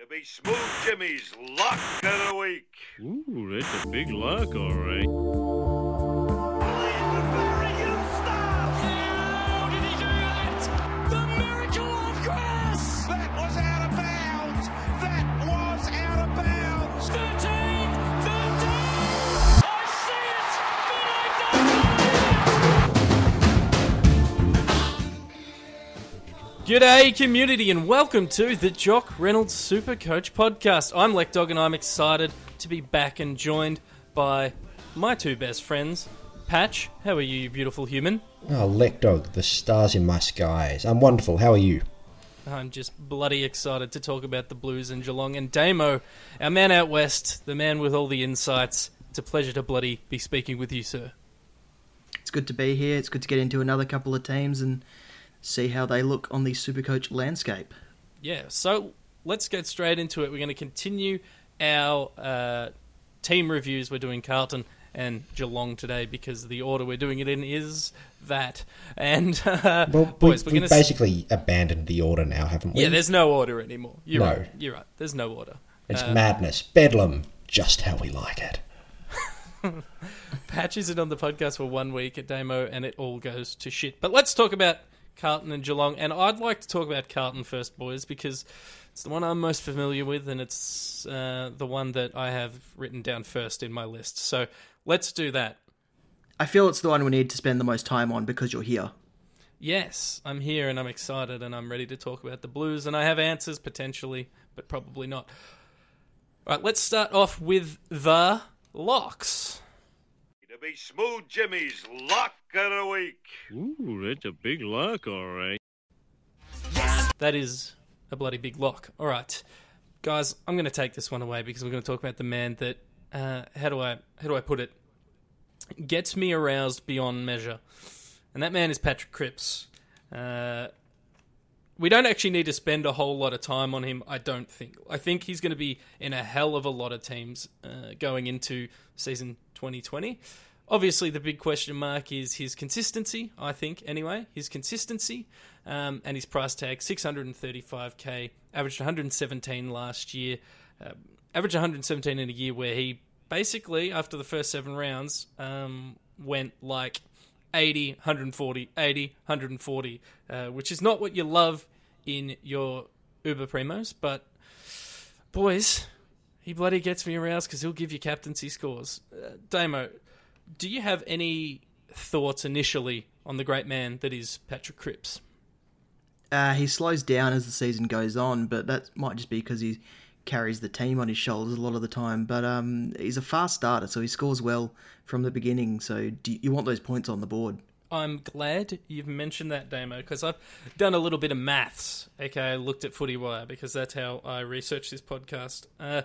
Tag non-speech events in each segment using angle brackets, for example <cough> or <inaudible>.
To be Smooth Jimmy's Lock of the Week. Ooh, that's a big lock, all right. G'day, community, and welcome to the Jock Reynolds Super Coach Podcast. I'm Lek Dog, and I'm excited to be back and joined by my two best friends. Patch, how are you, you beautiful human? Oh, Lek Dog, the stars in my skies. I'm wonderful. How are you? I'm just bloody excited to talk about the Blues and Geelong. And Damo, our man out west, the man with all the insights. It's a pleasure to bloody be speaking with you, sir. It's good to be here. It's good to get into another couple of teams and see how they look on the Supercoach landscape. Yeah, so let's get straight into it. We're going to continue our uh, team reviews. We're doing Carlton and Geelong today because the order we're doing it in is that. And <laughs> uh, Well, boys, we, we're we've going to basically abandoned the order now, haven't we? yeah. There's no order anymore. You're No. right. You're right. There's no order. it's uh, madness, bedlam, just how we like it. <laughs> Patch isn't on the podcast for one week at Damo, and it all goes to shit. But let's talk about Carlton and Geelong, and I'd like to talk about Carlton first, boys, because it's the one I'm most familiar with, and it's uh, the one that I have written down first in my list. So let's do that. I feel it's the one we need to spend the most time on because you're here. Yes, I'm here and I'm excited and I'm ready to talk about the Blues, and I have answers potentially, but probably not. All right, let's start off with the locks. To be Smooth Jimmy's Lock of the Week. Ooh, that's a big lock, all right. That is a bloody big lock. All right, guys, I'm going to take this one away because we're going to talk about the man that uh, how do I how do I put it gets me aroused beyond measure, and that man is Patrick Cripps. Uh, we don't actually need to spend a whole lot of time on him. I don't think. I think he's going to be in a hell of a lot of teams uh, going into season 2020. Obviously, the big question mark is his consistency. I think, anyway, his consistency um, and his price tag 635k, averaged 117 last year, uh, averaged 117 in a year where he basically, after the first seven rounds, um, went like 80, 140, 80, 140, uh, which is not what you love in your Uber Primos, but boys, he bloody gets me aroused because he'll give you captaincy scores. Uh, Damo, do you have any thoughts initially on the great man that is Patrick Cripps? Uh, he slows down as the season goes on, but that might just be because he carries the team on his shoulders a lot of the time. But um, he's a fast starter, so he scores well from the beginning. So you, you want those points on the board? I'm glad you've mentioned that, Damo, because I've done a little bit of maths. Okay, I looked at Footy Wire because that's how I researched this podcast. Uh,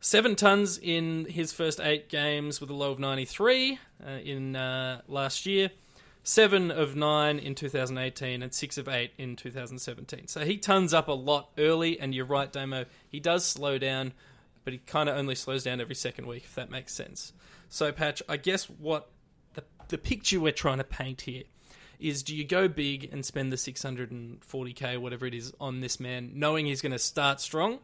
seven tons in his first eight games with a low of 93 uh, in uh, last year. Seven of nine in 2018 and six of eight in 2017. So he tons up a lot early, and you're right, Damo. He does slow down, but he kind of only slows down every second week, if that makes sense. So, Patch, I guess what the, the picture we're trying to paint here is do you go big and spend the 640k, whatever it is, on this man, knowing he's going to start strong,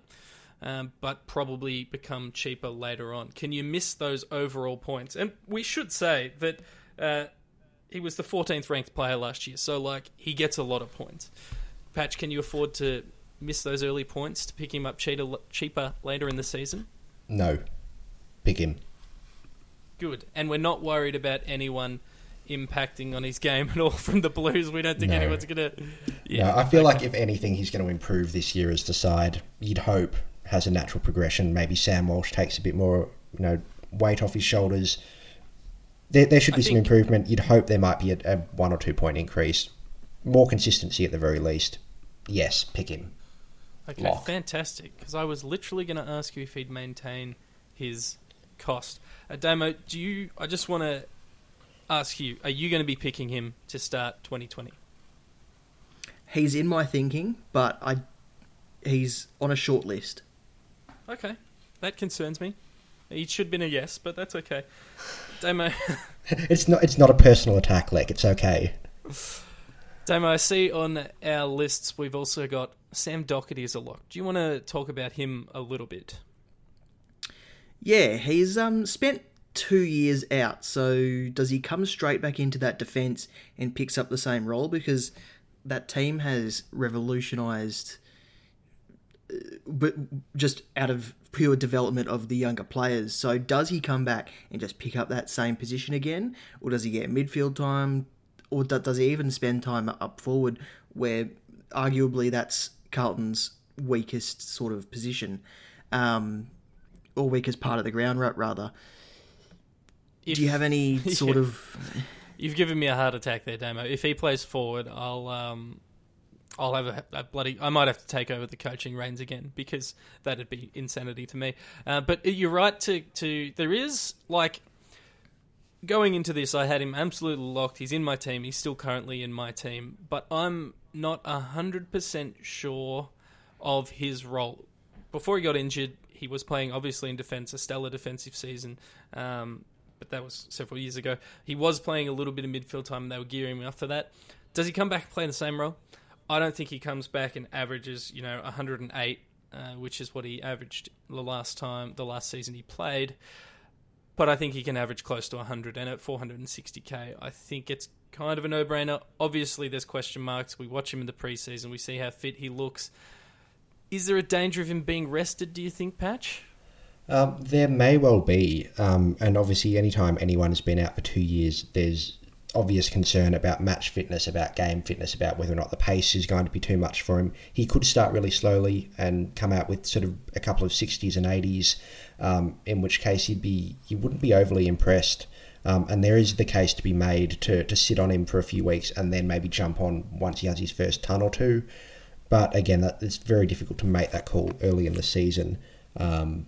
um, but probably become cheaper later on? Can you miss those overall points? And we should say that uh, he was the 14th ranked player last year, so like he gets a lot of points. Patch, can you afford to miss those early points to pick him up cheaper, cheaper later in the season? No. Pick him. Good. And we're not worried about anyone impacting on his game <laughs> at all from the Blues. We don't think No. anyone's going to. Yeah, I feel like if anything, he's going to improve this year as the side. You'd hope has a natural progression. Maybe Sam Walsh takes a bit more, you know, weight off his shoulders. There, there should I be some think- improvement. You'd hope there might be a, a one or two point increase, more consistency at the very least. Yes, pick him. Okay, Lock. fantastic. Because I was literally going to ask you if he'd maintain his cost. Uh, Damo, do you? I just want to ask you: Are you going to be picking him to start 2020? He's in my thinking, but I he's on a short list. Okay, that concerns me. It should have been a yes, but that's okay. Damo, <laughs> It's not. It's not a personal attack, Lek. It's okay. Damo, I see on our lists we've also got Sam Doherty as a lock. Do you want to talk about him a little bit? Yeah, he's um spent two years out. So does he come straight back into that defense and picks up the same role because that team has revolutionized uh, but just out of pure development of the younger players. So does he come back and just pick up that same position again or does he get midfield time or does he even spend time up forward where arguably that's Carlton's weakest sort of position um, or weakest part of the ground ra- rather. If, Do you have any <laughs> sort Yeah. of You've given me a heart attack there, Damo. If he plays forward, I'll um, I'll have a, a bloody. I might have to take over the coaching reins again because that'd be insanity to me. Uh, but you're right to to there is like going into this, I had him absolutely locked. He's in my team. He's still currently in my team, but I'm not hundred percent sure of his role. Before he got injured, he was playing obviously in defence, a stellar defensive season. Um, but that was several years ago. He was playing a little bit of midfield time, and they were gearing him up for that. Does he come back and play in the same role? I don't think he comes back and averages, you know, 108, uh, which is what he averaged the last time, the last season he played. But I think he can average close to 100, and at 460k, I think it's kind of a no-brainer. Obviously, there's question marks. We watch him in the preseason, we see how fit he looks. Is there a danger of him being rested? Do you think, Patch? Um, there may well be, um, and obviously, anytime anyone has been out for two years, there's obvious concern about match fitness, about game fitness, about whether or not the pace is going to be too much for him. He could start really slowly and come out with sort of a couple of 60s and 80s, um, in which case he'd be you wouldn't be overly impressed. Um, and there is the case to be made to, to sit on him for a few weeks and then maybe jump on once he has his first ton or two. But again, that, it's very difficult to make that call early in the season. Um,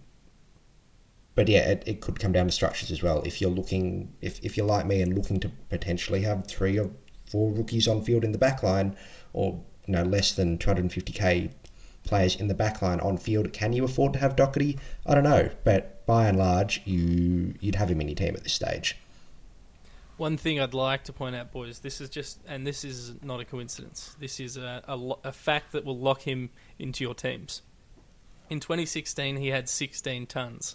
but yeah, it, it could come down to structures as well. If you're looking, if, if you're like me and looking to potentially have three or four rookies on field in the back line, or you know less than 250k players in the back line on field, can you afford to have Doherty? I don't know, but by and large, you you'd have him in your team at this stage. One thing I'd like to point out, boys, this is just, and this is not a coincidence. This is a, a, a fact that will lock him into your teams. In 2016, he had 16 tons.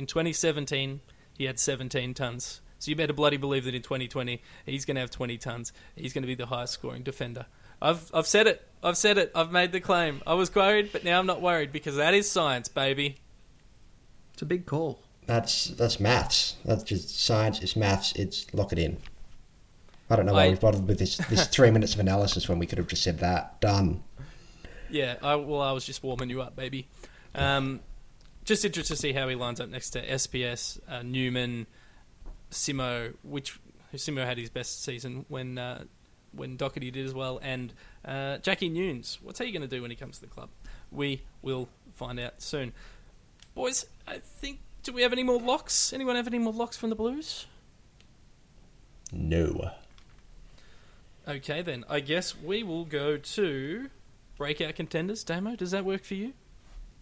In 2017, he had 17 tons. So you better bloody believe that in 2020, he's going to have 20 tons. He's going to be the highest scoring defender. I've, I've said it. I've said it. I've made the claim. I was worried, but now I'm not worried because that is science, baby. It's a big call. That's that's maths. That's just science. It's maths. It's lock it in. I don't know why I- we've bothered with this this <laughs> three minutes of analysis when we could have just said that done. Yeah, I, well, I was just warming you up, baby. Um, just interested to see how he lines up next to SPS, uh, Newman, Simo, which Simo had his best season when uh, when Doherty did as well, and uh, Jackie Newnes. What's he going to do when he comes to the club? We will find out soon. Boys, I think. Do we have any more locks? Anyone have any more locks from the Blues? No. Okay, then. I guess we will go to breakout contenders. Damo, does that work for you?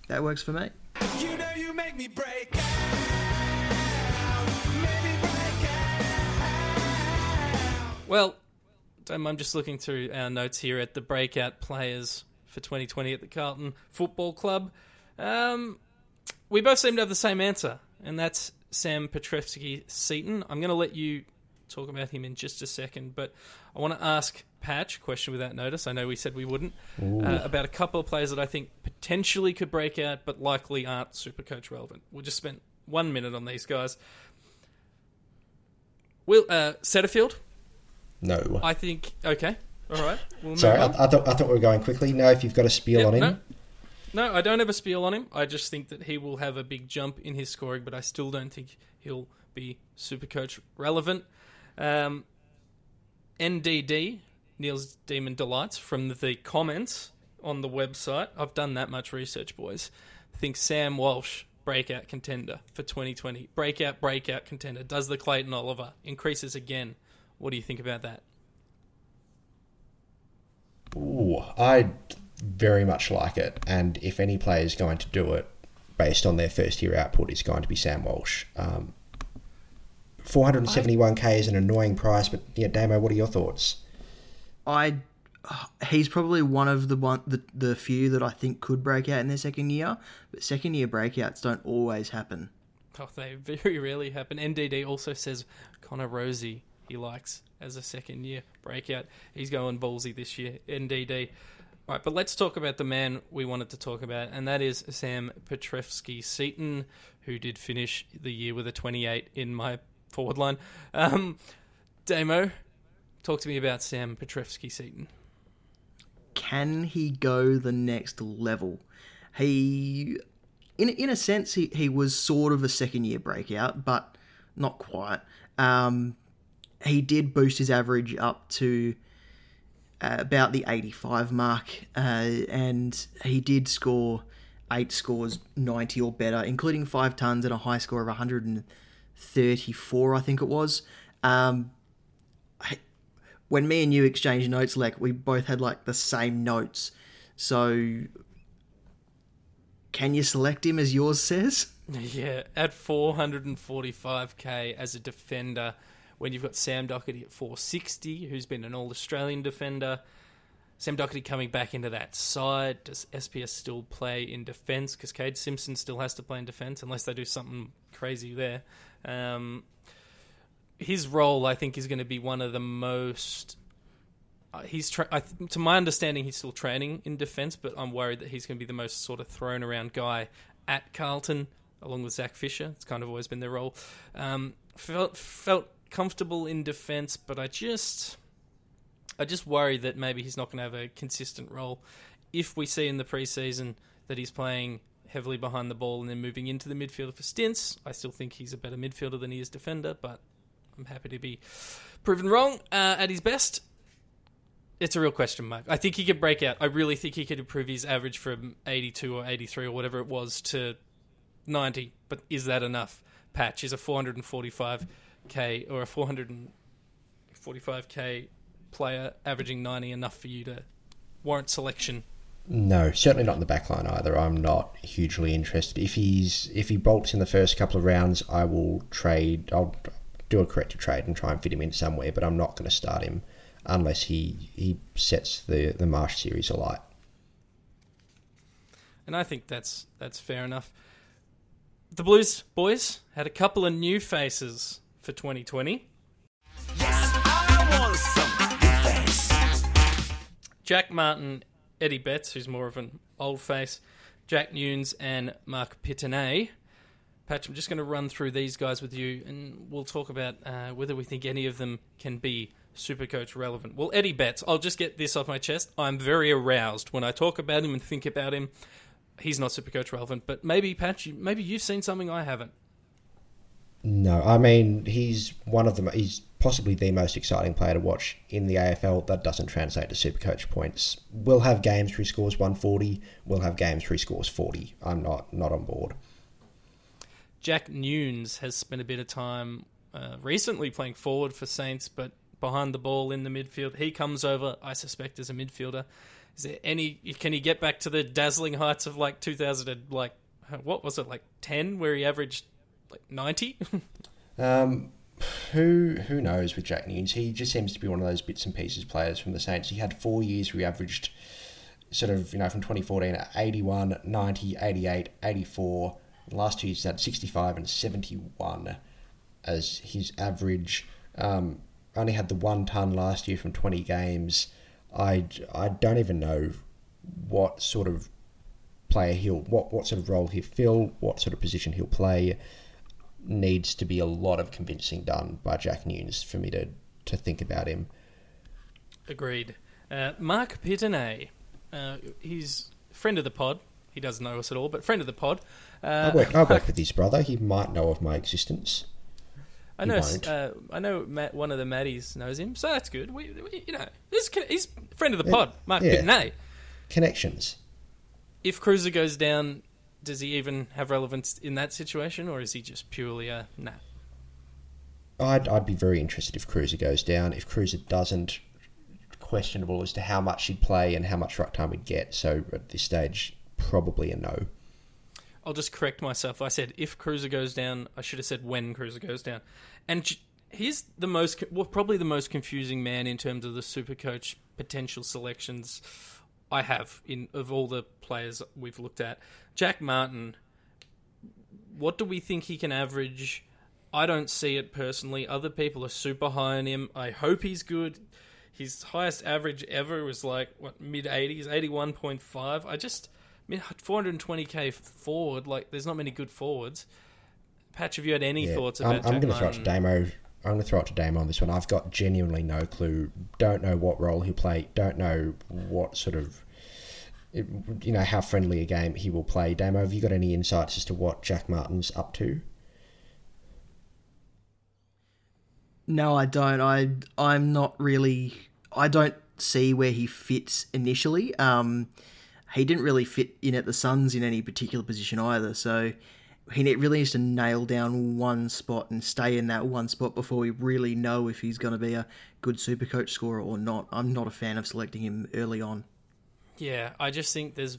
That works for me. Make me break out. Make me break out. Well, I'm just looking through our notes here at the breakout players for 2020 at the Carlton Football Club. Um, we both seem to have the same answer, and that's Sam Petrevski-Seton. I'm going to let you talk about him in just a second, but I want to ask Patch, question without notice. I know we said we wouldn't, uh, about a couple of players that I think potentially could break out, but likely aren't super coach relevant. We'll just spend one minute on these guys. Will uh, Setterfield, No. I think okay. All right. We'll Sorry, I. I thought I thought we were going quickly. No, if you've got a spiel Yep, on him, no. No, I don't have a spiel on him. I just think that he will have a big jump in his scoring, but I still don't think he'll be super coach relevant. Um, NDD, Neil's Demon Delights, from the comments on the website. I've done that much research, boys. Think Sam Walsh, breakout contender for 2020. Breakout, breakout contender. Does the Clayton Oliver. Increases again. What do you think about that? Ooh, I very much like it. And if any player is going to do it based on their first year output, it's going to be Sam Walsh. Um, 471k is an annoying price, but yeah, Damo, what are your thoughts? I he's probably one of the one the, the few that I think could break out in their second year, but second year breakouts don't always happen. Oh, they <laughs> very rarely happen. NDD also says Connor Rozee he likes as a second year breakout. He's going ballsy this year. NDD. All right, but let's talk about the man we wanted to talk about, and that is Sam Petrevski-Seton, who did finish the year with a 28 in my forward line. Um, Damo, talk to me about Sam Petrevski-Seton. Can he go the next level? He, in in a sense, he, he was sort of a second year breakout, but not quite. Um, he did boost his average up to uh, about the 85 mark, uh, and he did score eight scores 90 or better, including five tons and a high score of 134, I think it was. Um, I, when me and you exchanged notes, like we both had like the same notes. So, can you select him as yours says? <laughs> Yeah, at 445k as a defender, when you've got Sam Doherty at 460, who's been an All Australian defender. Sam Doherty coming back into that side. Does SPS still play in defence? Because Kade Simpson still has to play in defence unless they do something crazy there. Um, his role, I think, is going to be one of the most. Uh, he's tra- th- to my understanding, he's still training in defence, but I'm worried that he's going to be the most sort of thrown around guy at Carlton, along with Zach Fisher. It's kind of always been their role. Um, felt felt comfortable in defence, but I just I just worry that maybe he's not going to have a consistent role. If we see in the preseason that he's playing heavily behind the ball and then moving into the midfield for stints, I still think he's a better midfielder than he is defender, but I'm happy to be proven wrong uh, at his best. It's a real question mark. I think he could break out. I really think he could improve his average from 82 or 83 or whatever it was to 90. But is that enough? Patch is a 445k or a 445k player averaging 90 enough for you to warrant selection? No, certainly not in the back line either. I'm not hugely interested. If he's if he bolts in the first couple of rounds, I will trade. I'll do a corrective trade and try and fit him in somewhere. But I'm not going to start him unless he he sets the the Marsh series alight. And I think that's that's fair enough. The Blues boys had a couple of new faces for 2020. Yes, Jack Martin, Eddie Betts, who's more of an old face, Jack Newnes, and Marc Pittonet. Patch, I'm just going to run through these guys with you, and we'll talk about uh, whether we think any of them can be Supercoach relevant. Well, Eddie Betts, I'll just get this off my chest. I'm very aroused when I talk about him and think about him. He's not Supercoach relevant, but maybe Patch, maybe you've seen something I haven't. No, I mean he's one of the he's possibly the most exciting player to watch in the AFL. That doesn't translate to Supercoach points. We'll have games where he scores 140. We'll have games where he scores 40. I'm not not on board. Jack Newnes has spent a bit of time uh, recently playing forward for Saints, but behind the ball in the midfield. He comes over, I suspect, as a midfielder. Is there any? Can he get back to the dazzling heights of like 2000? and, Like what was it? Like 10, where he averaged like 90. <laughs> Um, who who knows with Jack Newnes? He just seems to be one of those bits and pieces players from the Saints. He had four years where he averaged sort of, you know, from 2014 at 81, 90, 88, 84. The last two years he's had 65 and 71 as his average. Um, only had the one ton last year from 20 games. I, I don't even know what sort of player he'll, what, what sort of role he'll fill, what sort of position he'll play needs to be a lot of convincing done by Jack Newnes for me to, to think about him. Agreed. Uh, Marc Pittonet, uh, he's friend of the pod. He doesn't know us at all, but friend of the pod. Uh, I work, I work with his brother. He might know of my existence. I know. Uh, I know. Matt, one of the Maddies knows him, so that's good. We, we you know, this can- he's friend of the pod, Mark yeah. Pittonet. Connections. If Cruiser goes down, does he even have relevance in that situation, or is he just purely a nah? I'd, I'd be very interested if Cruiser goes down. If Cruiser doesn't, questionable as to how much he'd play and how much ruck time he'd get. So at this stage, probably a no. I'll just correct myself. I said if Cruiser goes down. I should have said when Cruiser goes down. And he's the most, well, probably the most confusing man in terms of the super coach potential selections I have in of all the players we've looked at. Jack Martin, what do we think he can average? I don't see it personally. Other people are super high on him. I hope he's good. His highest average ever was like what mid 80s, 81.5. I just mean, 420k forward. Like, there's not many good forwards. Patch, have you had any Yeah, thoughts I'm, about? I'm Jack going to throw it to Martin? Damo. I'm going to throw it to Damo on this one. I've got genuinely no clue. Don't know what role he'll play. Don't know what sort of, you know, how friendly a game he will play. Damo, have you got any insights as to what Jack Martin's up to? No, I don't. I I'm not really. I don't see where he fits initially. Um, he didn't really fit in at the Suns in any particular position either. So he really needs to nail down one spot and stay in that one spot before we really know if he's going to be a good super coach scorer or not. I'm not a fan of selecting him early on. Yeah, I just think there's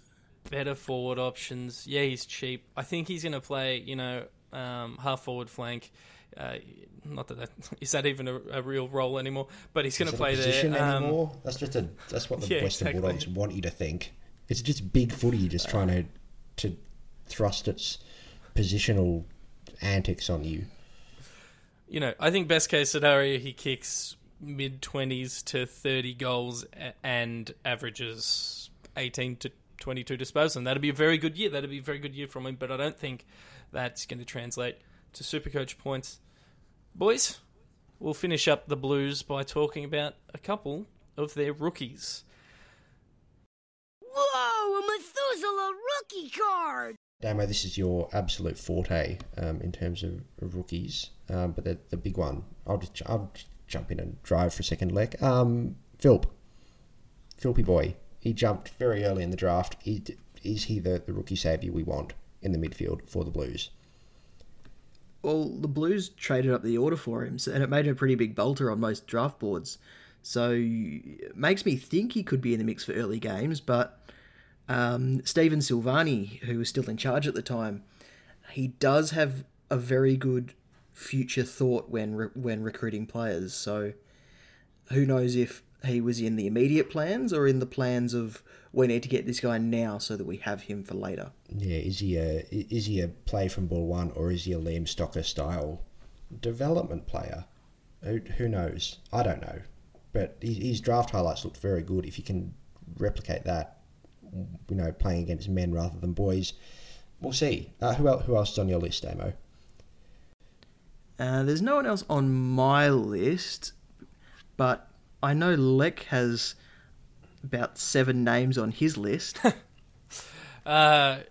better forward options. Yeah, he's cheap. I think he's going to play, you know, um, half forward flank. Uh, not that, that <laughs> is that even a, a real role anymore, but he's going to it a play position there. Um, anymore? That's just a. That's what the Yeah, Western exactly. Bulldogs want you to think. It's just big footy, just trying to to thrust its positional antics on you. you know, I think best case scenario he kicks mid twenties to thirty goals and averages eighteen to twenty two disposals, and that'd be a very good year. That'd be a very good year from him. But I don't think that's going to translate to Supercoach points. Boys, we'll finish up the Blues by talking about a couple of their rookies. Whoa, a Methuselah rookie card! Damo, this is your absolute forte um, in terms of rookies, um, but the, the big one. I'll just I'll just jump in and drive for a second, Lek. Um, Philp, Philpy boy. He jumped very early in the draft. He, is he the, the rookie savior we want in the midfield for the Blues? Well, the Blues traded up the order for him, and it made him a pretty big bolter on most draft boards. So it makes me think he could be in the mix for early games. But um, Stephen Silvagni, who was still in charge at the time, he does have a very good future thought when re- when recruiting players. So who knows if he was in the immediate plans or in the plans of we need to get this guy now so that we have him for later. Yeah, is he a is he a play from ball one or is he a Liam Stocker style development player? Who, who knows? I don't know, but his, his draft highlights looked very good. If you can replicate that, you know, playing against men rather than boys, we'll see. Uh, who else? Who else is on your list, Damo? Uh, there's no one else on my list, but I know Lek has about seven names on his list. <laughs> Uh,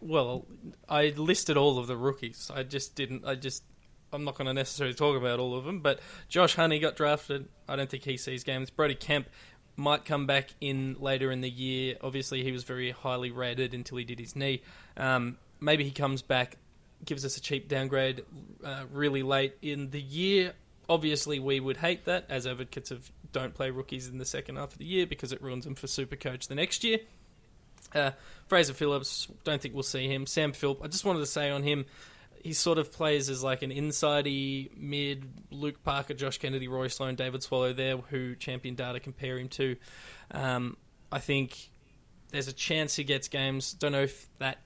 well, I listed all of the rookies. I just didn't. I just. I'm not going to necessarily talk about all of them, but Josh Honey got drafted. I don't think he sees games. Brodie Kemp might come back in later in the year. Obviously, he was very highly rated until he did his knee. Um, maybe he comes back, gives us a cheap downgrade uh, really late in the year. Obviously, we would hate that as advocates of don't play rookies in the second half of the year because it ruins them for Supercoach the next year. Uh, Fraser Phillips, don't think we'll see him. Sam Philp, I just wanted to say on him, he sort of plays as like an insidey mid. Luke Parker, Josh Kennedy, Rory Sloane, David Swallow there, who champion data compare him to. Um, I think there's a chance he gets games. Don't know if that.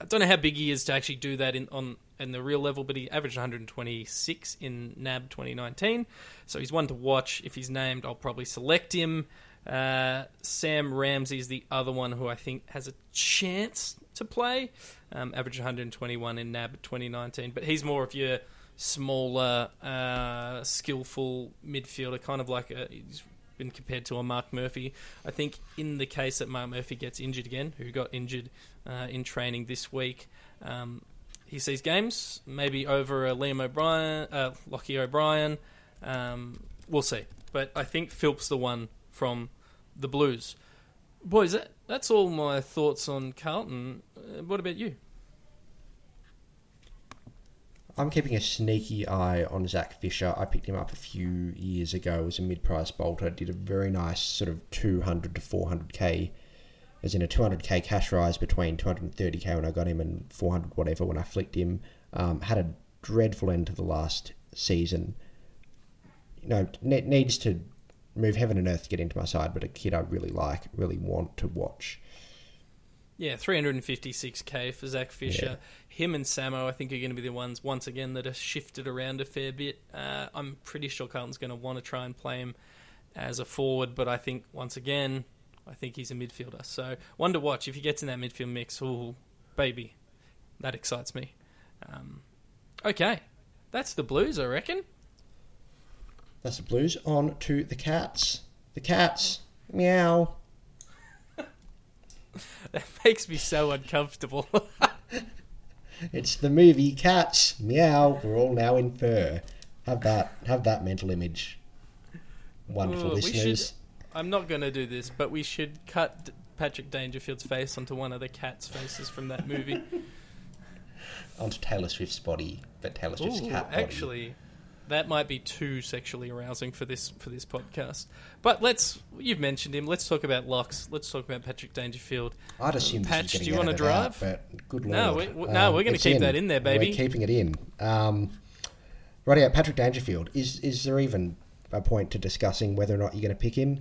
I don't know how big he is to actually do that in on in the real level, but he averaged 126 in NAB 2019, so he's one to watch. If he's named, I'll probably select him. Uh, Sam Ramsay is the other one who I think has a chance to play. Um, averaged 121 in NAB 2019, but he's more of your smaller, uh, skillful midfielder, kind of like a. He's been compared to a Marc Murphy. I think in the case that Marc Murphy gets injured again, who got injured uh, in training this week, um, he sees games, maybe over a Liam O'Brien, uh, Lochie O'Brien. Um, we'll see. But I think Philp's the one from the Blues. Boys, that, that's all my thoughts on Carlton. Uh, what about you? I'm keeping a sneaky eye on Zach Fisher. I picked him up a few years ago as a mid-price bolter. Did a very nice sort of 200 to 400k, as in a 200k cash rise between 230k when I got him and 400 whatever when I flicked him. Um, had a dreadful end to the last season. You know, ne- needs to move heaven and earth to get into my side, but a kid I really like, really want to watch. Yeah, 356k for Zach Fisher. Him and Samo, I think, are going to be the ones once again that are shifted around a fair bit. Uh, I'm pretty sure Carlton's going to want to try and play him as a forward, but I think once again, I think he's a midfielder. So one to watch if he gets in that midfield mix. Oh, baby, that excites me. Um, okay, that's the Blues, I reckon. That's the Blues. On to the Cats. The Cats. Meow. <laughs> That makes me so uncomfortable. <laughs> It's the movie Cats. Meow. We're all now in fur. Have that. Have that mental image. Wonderful Ooh, we should- I'm not going to do this, but we should cut D- Patrick Dangerfield's face onto one of the cat's faces from that movie. <laughs> Onto Taylor Swift's body, but Taylor Swift's Ooh, cat body. actually, that might be too sexually arousing for this for this podcast. But let's you've mentioned him. Let's talk about locks. Let's talk about Patrick Dangerfield. I'd assume Patch, this is do you wanna of it out, drive? but good lord. No, we- we- no, we're gonna it's keep that in there, baby. We're keeping it in. Um, right out, Patrick Dangerfield. Is is there even a point to discussing whether or not you're going to pick him?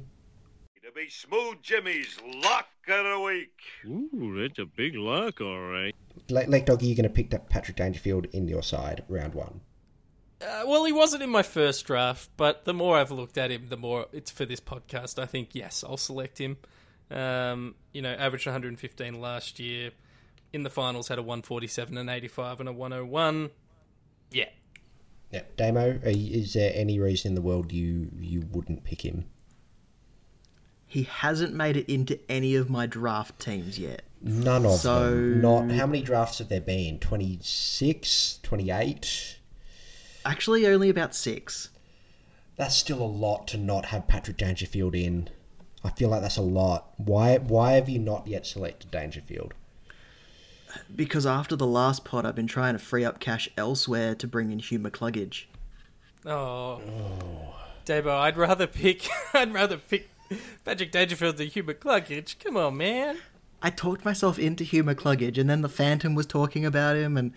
To be Smooth Jimmy's lock of the week. Ooh, that's a big lock, all right. Lake, Lake Dog, are you going to pick up Patrick Dangerfield in your side round one? Uh, well, he wasn't in my first draft, but the more I've looked at him, the more it's for this podcast. I think yes, I'll select him. Um, you know, averaged 115 last year. In the finals, had a 147, an 85, and a 101. Yeah, Yeah, Damo. Is there any reason in the world you you wouldn't pick him? He hasn't made it into any of my draft teams yet. None of So- them. Not how many drafts have there been? 26, 28? Actually, only about six. That's still a lot to not have Patrick Dangerfield in. I feel like that's a lot. Why why have you not yet selected Dangerfield? Because after the last pod, I've been trying to free up cash elsewhere to bring in Hugh McCluggage. Oh, Debo, I'd rather pick. <laughs> I'd rather pick Patrick Dangerfield than Hugh McCluggage. Come on, man. I talked myself into Hugh McCluggage, and then the Phantom was talking about him, and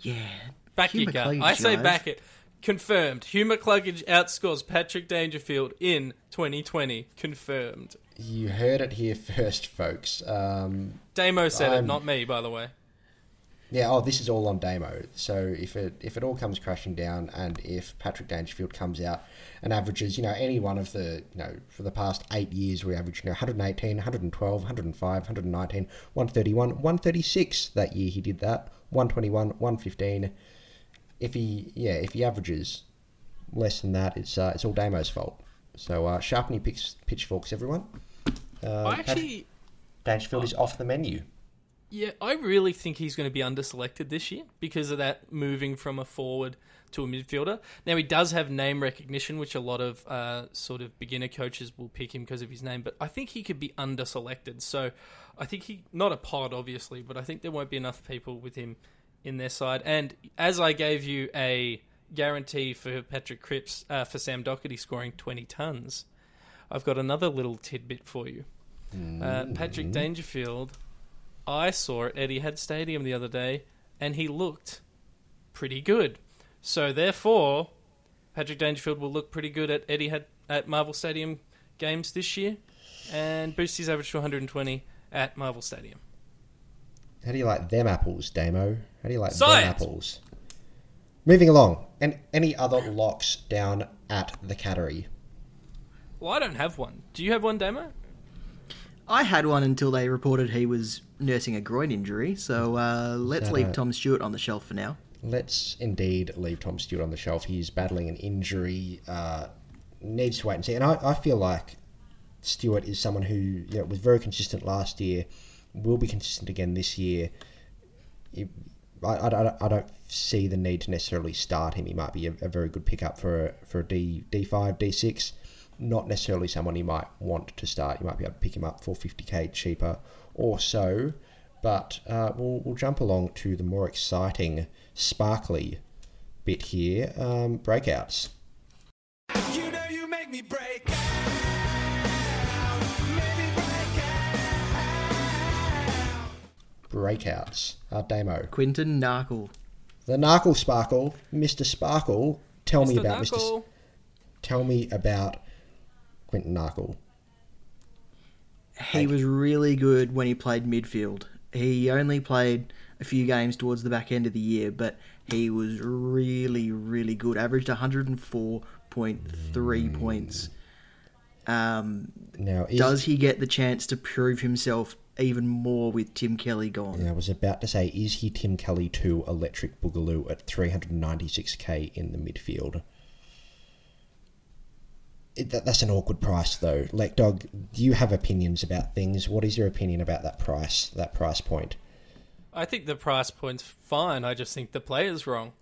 yeah, Back Hugh your gut. McCluggage, I say guys. back it. Confirmed. Hugh McCluggage outscores Patrick Dangerfield in 2020. Confirmed. You heard it here first, folks. Um, Damo said it, I'm- not me, by the way. yeah, oh, this is all on Damo. So if it if it all comes crashing down, and if Patrick Dangerfield comes out and averages, you know, any one of the, you know, for the past eight years, we averaged, you know, 118, 112, 105, 119, 131, 136 that year he did that, 121, 115. If he, yeah, if he averages less than that, it's uh, it's all Damo's fault. So uh, sharpen your pitch, pitchforks, everyone. Uh, I actually, Dangerfield is off the menu. yeah, I really think he's going to be underselected this year because of that moving from a forward to a midfielder. Now he does have name recognition, which a lot of uh, sort of beginner coaches will pick him because of his name. But I think he could be underselected. So I think he not a pod obviously, but I think there won't be enough people with him in their side. And as I gave you a guarantee for Patrick Cripps uh, for Sam Doherty scoring twenty tons, I've got another little tidbit for you. Uh, Patrick Dangerfield, I saw at Etihad Stadium the other day, and he looked pretty good. So therefore, Patrick Dangerfield will look pretty good at Etihad at Marvel Stadium games this year, and boost his average to 120 at Marvel Stadium. How do you like them apples, Damo? How do you like Science! them apples? Moving along, and any other locks down at the cattery? Well, I don't have one. Do you have one, Damo? I had one until they reported he was nursing a groin injury. So uh, let's that leave a- Tom Stewart on the shelf for now. Let's indeed leave Tom Stewart on the shelf. He's battling an injury. Uh, needs to wait and see. And I, I feel like Stewart is someone who you know, was very consistent last year, will be consistent again this year. He- I, I, I don't see the need to necessarily start him. He might be a, a very good pickup for a, for a D D5 D6. Not necessarily someone you might want to start. You might be able to pick him up for 50k cheaper or so. But uh, we'll, we'll jump along to the more exciting, sparkly bit here um, breakouts. You know you Breakouts. Uh, Damo. Quinton Narkle. The Narkle Sparkle, Mr. Sparkle. Tell me Mr. about Mr. S- Tell me about Quinton Narkle? He was really good when he played midfield. He only played a few games towards the back end of the year, but he was really, really good. Averaged 104.3 points. Um, Now, is, does he get the chance to prove himself even more with Tim Kelly gone? Yeah, I was about to say, is he Tim Kelly 2 Electric Boogaloo at 396k in the midfield? It, that, that's an awkward price, though. Dog, do you have opinions about things? What is your opinion about that price, that price point? I think the price point's fine. I just think the player's wrong.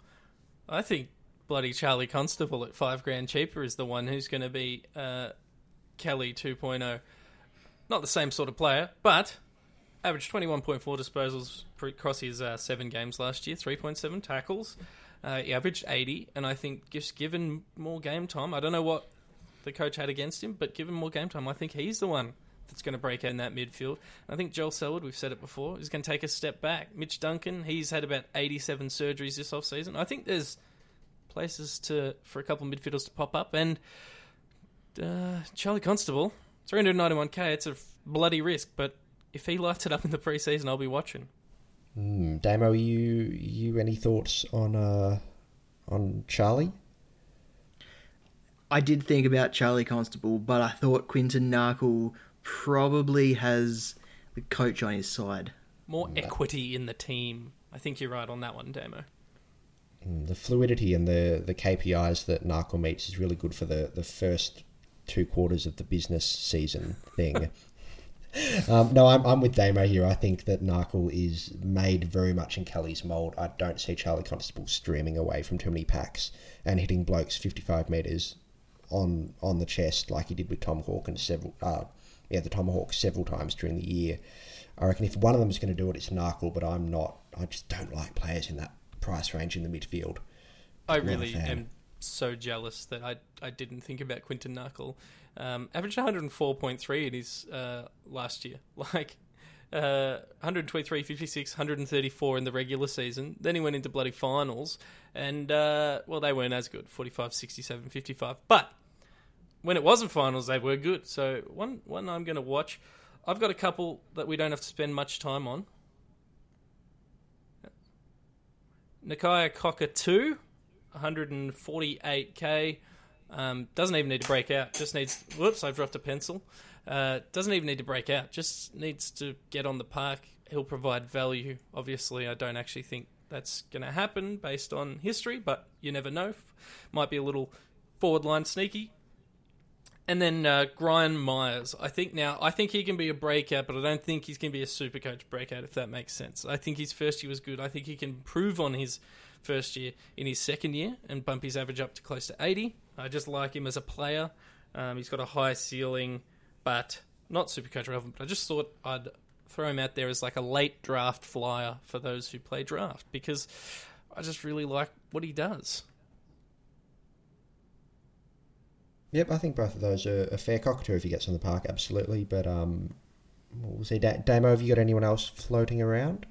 I think bloody Charlie Constable at five grand cheaper is the one who's going to be uh, Kelly 2.0. Not the same sort of player, but averaged 21.4 disposals across his uh, seven games last year, 3.7 tackles. Uh, he averaged 80, and I think just given more game time, I don't know what the coach had against him, but given more game time, I think he's the one that's going to break in that midfield. I think Joel Selwood, we've said it before, is going to take a step back. Mitch Duncan, he's had about 87 surgeries this offseason. I think there's places to for a couple of midfielders to pop up, and uh, Charlie Constable, 391k, it's a bloody risk, but if he lights it up in the preseason, I'll be watching. Hmm, Damo, you you any thoughts on uh on Charlie? I did think about Charlie Constable, but I thought Quinton Narkle probably has the coach on his side. More equity in the team. I think you're right on that one, Damo. Hmm, The fluidity and the the KPIs that Narkle meets is really good for the the first two quarters of the business season thing. <laughs> Um, no, I'm, I'm with Damo here. I think that Narkle is made very much in Kelly's mould. I don't see Charlie Constable streaming away from too many packs and hitting blokes 55 metres on on the chest like he did with Tom Hawkins several uh, yeah the Tomahawk several times during the year. I reckon if one of them is going to do it, it's Narkle, but I'm not. I just don't like players in that price range in the midfield. I really am so jealous that I I didn't think about Quinton Narkle. Um, averaged 104.3 in his uh, last year. <laughs> Like uh, 123, 56, 134 in the regular season. Then he went into bloody finals, and uh, well, they weren't as good 45, 67, 55. But when it wasn't finals, they were good. So one one I'm going to watch. I've got a couple that we don't have to spend much time on. Nakia Cockatoo, 148k. Um, doesn't even need to break out. Just needs. Whoops, I've dropped a pencil. Uh, doesn't even need to break out. Just needs to get on the park. He'll provide value. Obviously, I don't actually think that's going to happen based on history, but you never know. Might be a little forward line sneaky. And then uh, Brian Myers. I think now, I think he can be a breakout, but I don't think he's going to be a super coach breakout, if that makes sense. I think his first year was good. I think he can improve on his first year in his second year and bump his average up to close to 80. I just like him as a player. Um, he's got a high ceiling, but not super coach relevant. But I just thought I'd throw him out there as like a late draft flyer for those who play draft because I just really like what he does. Yep, I think both of those are a fair cockatoo if he gets on the park, absolutely. But um, we'll see. Da- Damo, have you got anyone else floating around?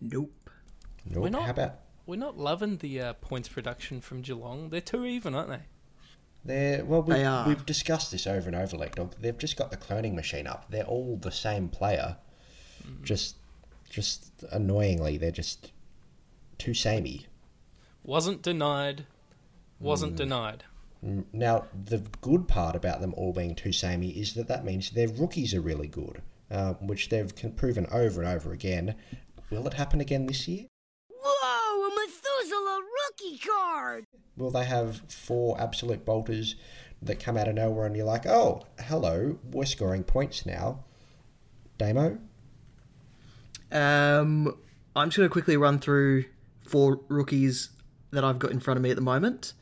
Nope. Nope. We're not- How about We're not loving the uh, points production from Geelong. They're too even, aren't they? They're, well, we've, They are. we've discussed this over and over, Dog. They've just got the cloning machine up. They're all the same player. Mm. Just, just annoyingly, they're just too samey. Wasn't denied. Wasn't denied. Mm, Now, the good part about them all being too samey is that that means their rookies are really good, uh, which they've proven over and over again. Will it happen again this year? Whoa, a Methuselah rookie card! Will they have four absolute bolters that come out of nowhere and you're like, oh, hello, we're scoring points now? Damo? Um, I'm just going to quickly run through four rookies that I've got in front of me at the moment.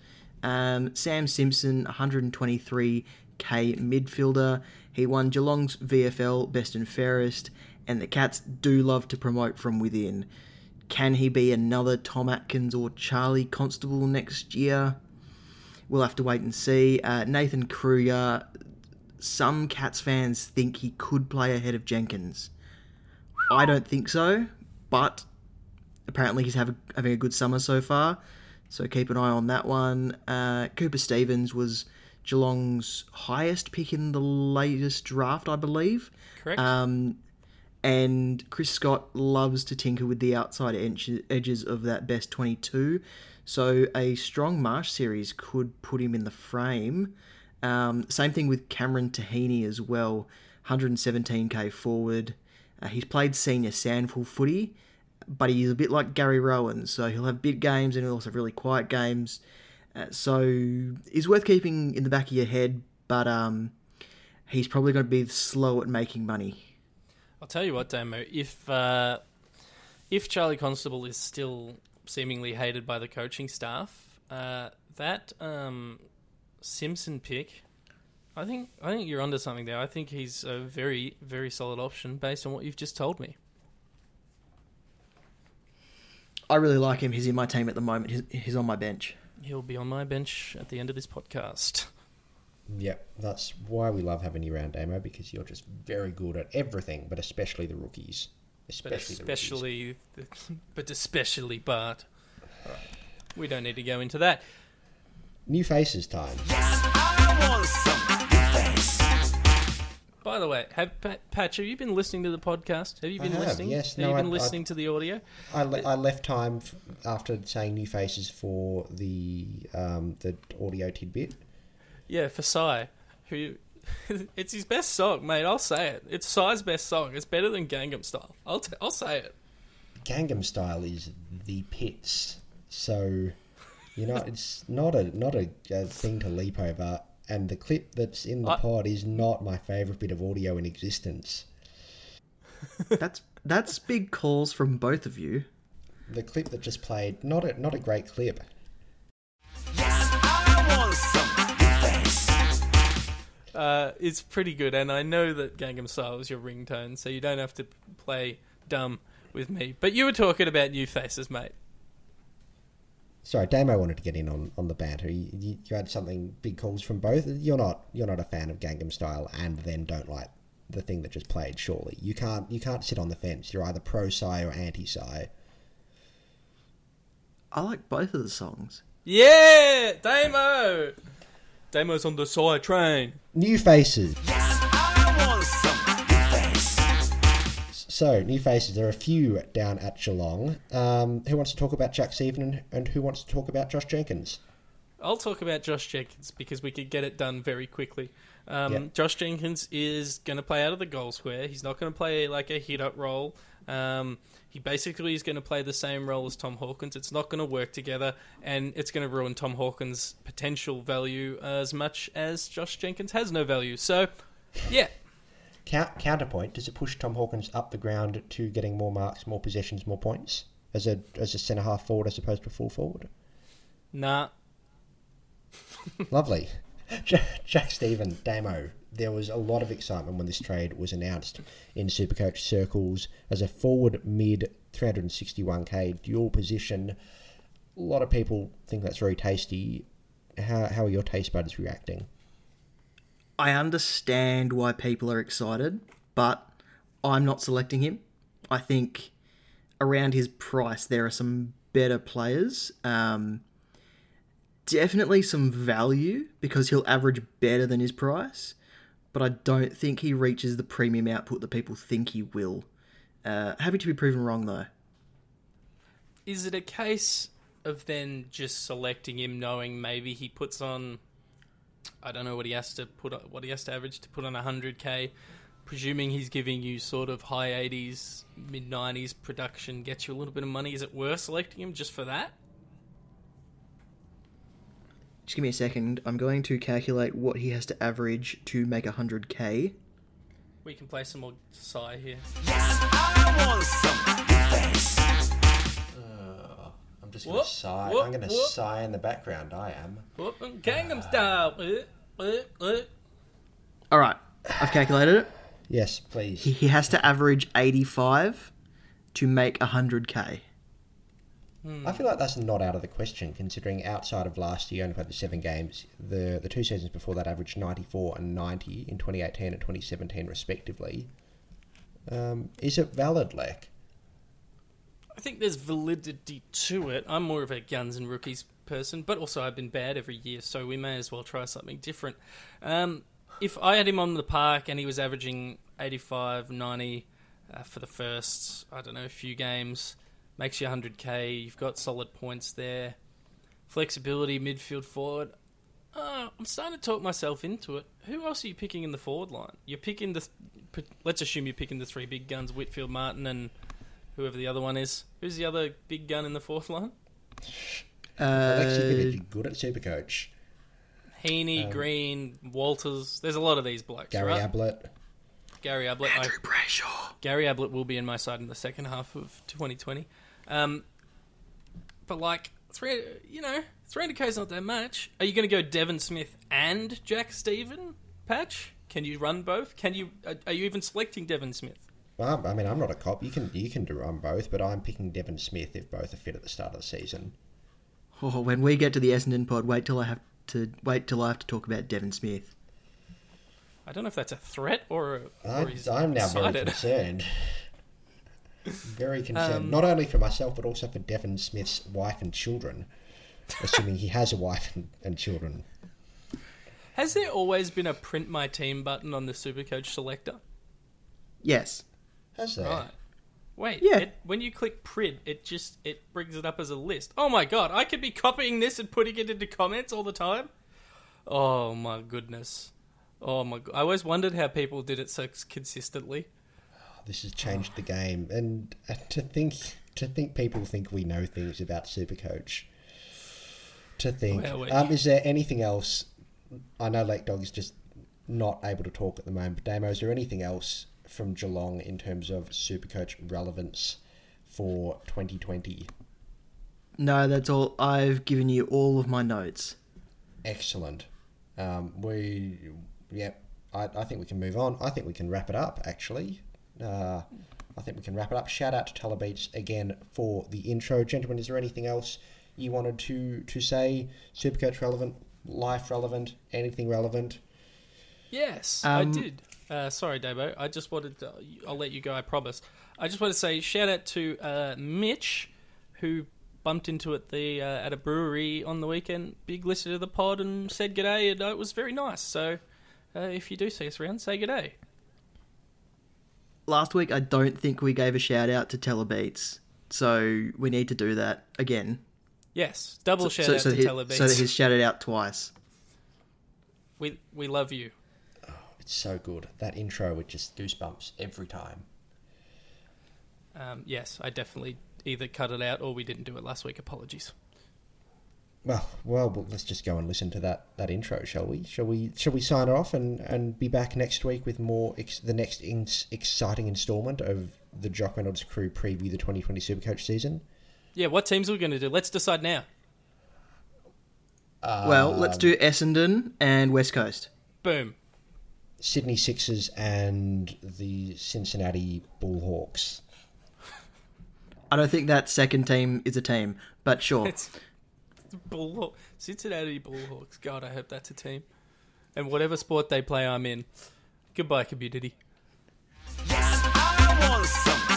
Um, Sam Simpson, 123k midfielder. He won Geelong's VFL Best and Fairest, and the Cats do love to promote from within. Can he be another Tom Atkins or Charlie Constable next year? We'll have to wait and see. Uh, Nathan Kreuger, some Cats fans think he could play ahead of Jenkins. I don't think so, but apparently he's have having a good summer so far. So keep an eye on that one. Uh, Cooper Stephens was Geelong's highest pick in the latest draft, I believe. Correct. Um, and Chris Scott loves to tinker with the outside edges of that best 22. So a strong Marsh series could put him in the frame. Um, same thing with Cameron Taheny as well. 117k forward. Uh, he's played senior Sandful footy, but he's a bit like Gary Rohan. So he'll have big games and he'll also have really quiet games. Uh, so he's worth keeping in the back of your head, but um, he's probably going to be slow at making money. I'll tell you what, Damo. If uh, if Charlie Constable is still seemingly hated by the coaching staff, uh, that um, Simpson pick, I think I think you're onto something there. I think he's a very very solid option based on what you've just told me. I really like him. He's in my team at the moment. He's, he's on my bench. He'll be on my bench at the end of this podcast. Yep, that's why we love having you around, Damo, because you're just very good at everything, but especially the rookies. But Especially, the rookies. <laughs> but especially Bart. Alright. We don't need to go into that. New faces time. Yes, By the way, have Pat, Patch, have you been listening to the podcast? Have you been have, listening? yes. Have No, you been I- listening to the audio? I, le- I left time f- after saying new faces for the um, the audio tidbit. Yeah, for Psy, who <laughs> it's his best song, mate. I'll say it. It's Psy's best song. It's better than Gangnam Style. I'll t- I'll say it. Gangnam Style is the pits, so you know it's not a not a, a thing to leap over. And the clip that's in the I- pod is not my favourite bit of audio in existence. That's that's big calls from both of you. The clip that just played, not a not a great clip. Uh, it's pretty good, and I know that Gangnam Style is your ringtone, so you don't have to play dumb with me. But you were talking about new faces, mate. Sorry, Damo wanted to get in on, on the banter. You, you, you had something big calls from both. You're not you're not a fan of Gangnam Style, and then don't like the thing that just played. Surely you can't you can't sit on the fence. You're either pro Psy or anti Psy. I like both of the songs. Yeah, Damo. Damo's on the Psy train. New faces. So, new faces. There are a few down at Geelong. Um, who wants to talk about Jack Steven and, and who wants to talk about Josh Jenkins? I'll talk about Josh Jenkins because we could get it done very quickly. Um, Yep. Josh Jenkins is going to play out of the goal square. He's not going to play like a hit up role. Um, he basically is going to play the same role as Tom Hawkins. It's not going to work together, and it's going to ruin Tom Hawkins' potential value as much as Josh Jenkins has no value. So, yeah, Count, counterpoint: Does it push Tom Hawkins up the ground to getting more marks, more possessions, more points as a as a centre half forward as opposed to a full forward? nah. Lovely. Jack Steven, Damo. There was a lot of excitement when this trade was announced in Supercoach circles as a forward mid 361k dual position. A lot of people think that's very tasty. How, how are your taste buds reacting? I understand why people are excited, but I'm not selecting him. I think around his price there are some better players. Um, definitely some value because he'll average better than his price, but I don't think he reaches the premium output that people think he will. Uh, happy to be proven wrong though. Is it a case of then just selecting him, knowing maybe he puts on, I don't know what he has to put, what he has to average to put on hundred k, presuming he's giving you sort of high eighties, mid nineties production, gets you a little bit of money. Is it worth selecting him just for that? Just give me a second. I'm going to calculate what he has to average to make 100k. We can play some more Psy here. Yes, I want some bass. I'm just gonna Whoop, sigh- whoop, I'm gonna whoop. sigh in the background. I am. Whoop, Gangnam Style. Uh, uh, uh. All right, I've calculated it. Yes, please. He, he has to average 85 to make 100k. I feel like that's not out of the question, considering outside of last year, only played the seven games. The the two seasons before that averaged 94 and 90 in 2018 and 2017, respectively. Um, is it valid, Lek? I think there's validity to it. I'm more of a guns and rookies person, but also I've been bad every year, so we may as well try something different. Um, if I had him on the park and he was averaging 85, 90 uh, for the first, I don't know, few games, makes you 100k, you've got solid points there, flexibility, midfield forward. Uh, I'm starting to talk myself into it. Who else are you picking in the forward line? You're picking the. th- Let's assume you're picking the three big guns: Whitfield, Martin, and whoever the other one is. Who's the other big gun in the fourth line? I've actually been Uh, actually good at a Supercoach. Heeney, Green, Walters. There's a lot of these blokes. Gary right? Ablett. Gary Ablett. Andrew Brayshaw. Gary Ablett will be in my side in the second half of 2020. Um, but like three, you know, 300k is not that much. Are you going to go Devon Smith and Jack Steven patch? Can you run both? Can you? Are, are you even selecting Devon Smith? Well, I mean, I'm not a cop. You can you can do on both, but I'm picking Devon Smith if both are fit at the start of the season. Oh, when we get to the Essendon pod, wait till I have to wait till I have to talk about Devon Smith. I don't know if that's a threat or, or I, he's I'm now very concerned. <laughs> very concerned, Um, not only for myself but also for Devon Smith's wife and children. Assuming he has a wife and, and children. Has there always been a print my team button on the Supercoach selector? Yes. Has there? Right. Wait, Yeah. it, when you click print, it just it brings it up as a list. Oh my god, I could be copying this and putting it into comments all the time. Oh my goodness. Oh my god. I always wondered how people did it so consistently. This has changed the game, and uh, to think to think people think we know things about Supercoach. To think, Well, um, is there anything else? I know Lake Dog is just not able to talk at the moment. But Damo, is there anything else from Geelong in terms of Supercoach relevance for 2020? No, that's all. I've given you all of my notes. Excellent. Um, we, yeah, I, I think we can move on. I think we can wrap it up, actually. Uh, I think we can wrap it up. Shout out to Telebeats again for the intro. Gentlemen, is there anything else you wanted to, to say? Supercoach relevant, life relevant, anything relevant? Yes, Um, I did. Uh, sorry, Dabo. I just wanted to, I'll let you go, I promise. I just want to say shout out to uh, Mitch, who bumped into it the uh, at a brewery on the weekend. Big listener to the pod and said g'day, and uh, it was very nice. So uh, if you do see us around, say g'day. Last week, I don't think we gave a shout out to Telebeats, so we need to do that again. Yes, double shout so, out so to he- Telebeats. so that he's shouted out twice. we we love you. It's so good. That intro with just goosebumps every time. Um, yes, I definitely either cut it out or we didn't do it last week. Apologies. Well, well, well, let's just go and listen to that, that intro, shall we? Shall we? Shall we sign off and, and be back next week with more ex- the next in- exciting instalment of the Jock Reynolds Crew preview the 2020 Supercoach season? Yeah, what teams are we going to do? Let's decide now. well, let's do Essendon and West Coast. Boom. Sydney Sixers and the Cincinnati Bullhawks. I don't think that second team is a team, but sure. It's Bullhawk, Cincinnati Bullhawks. God, I hope that's a team. And whatever sport they play, I'm in. Goodbye, community. I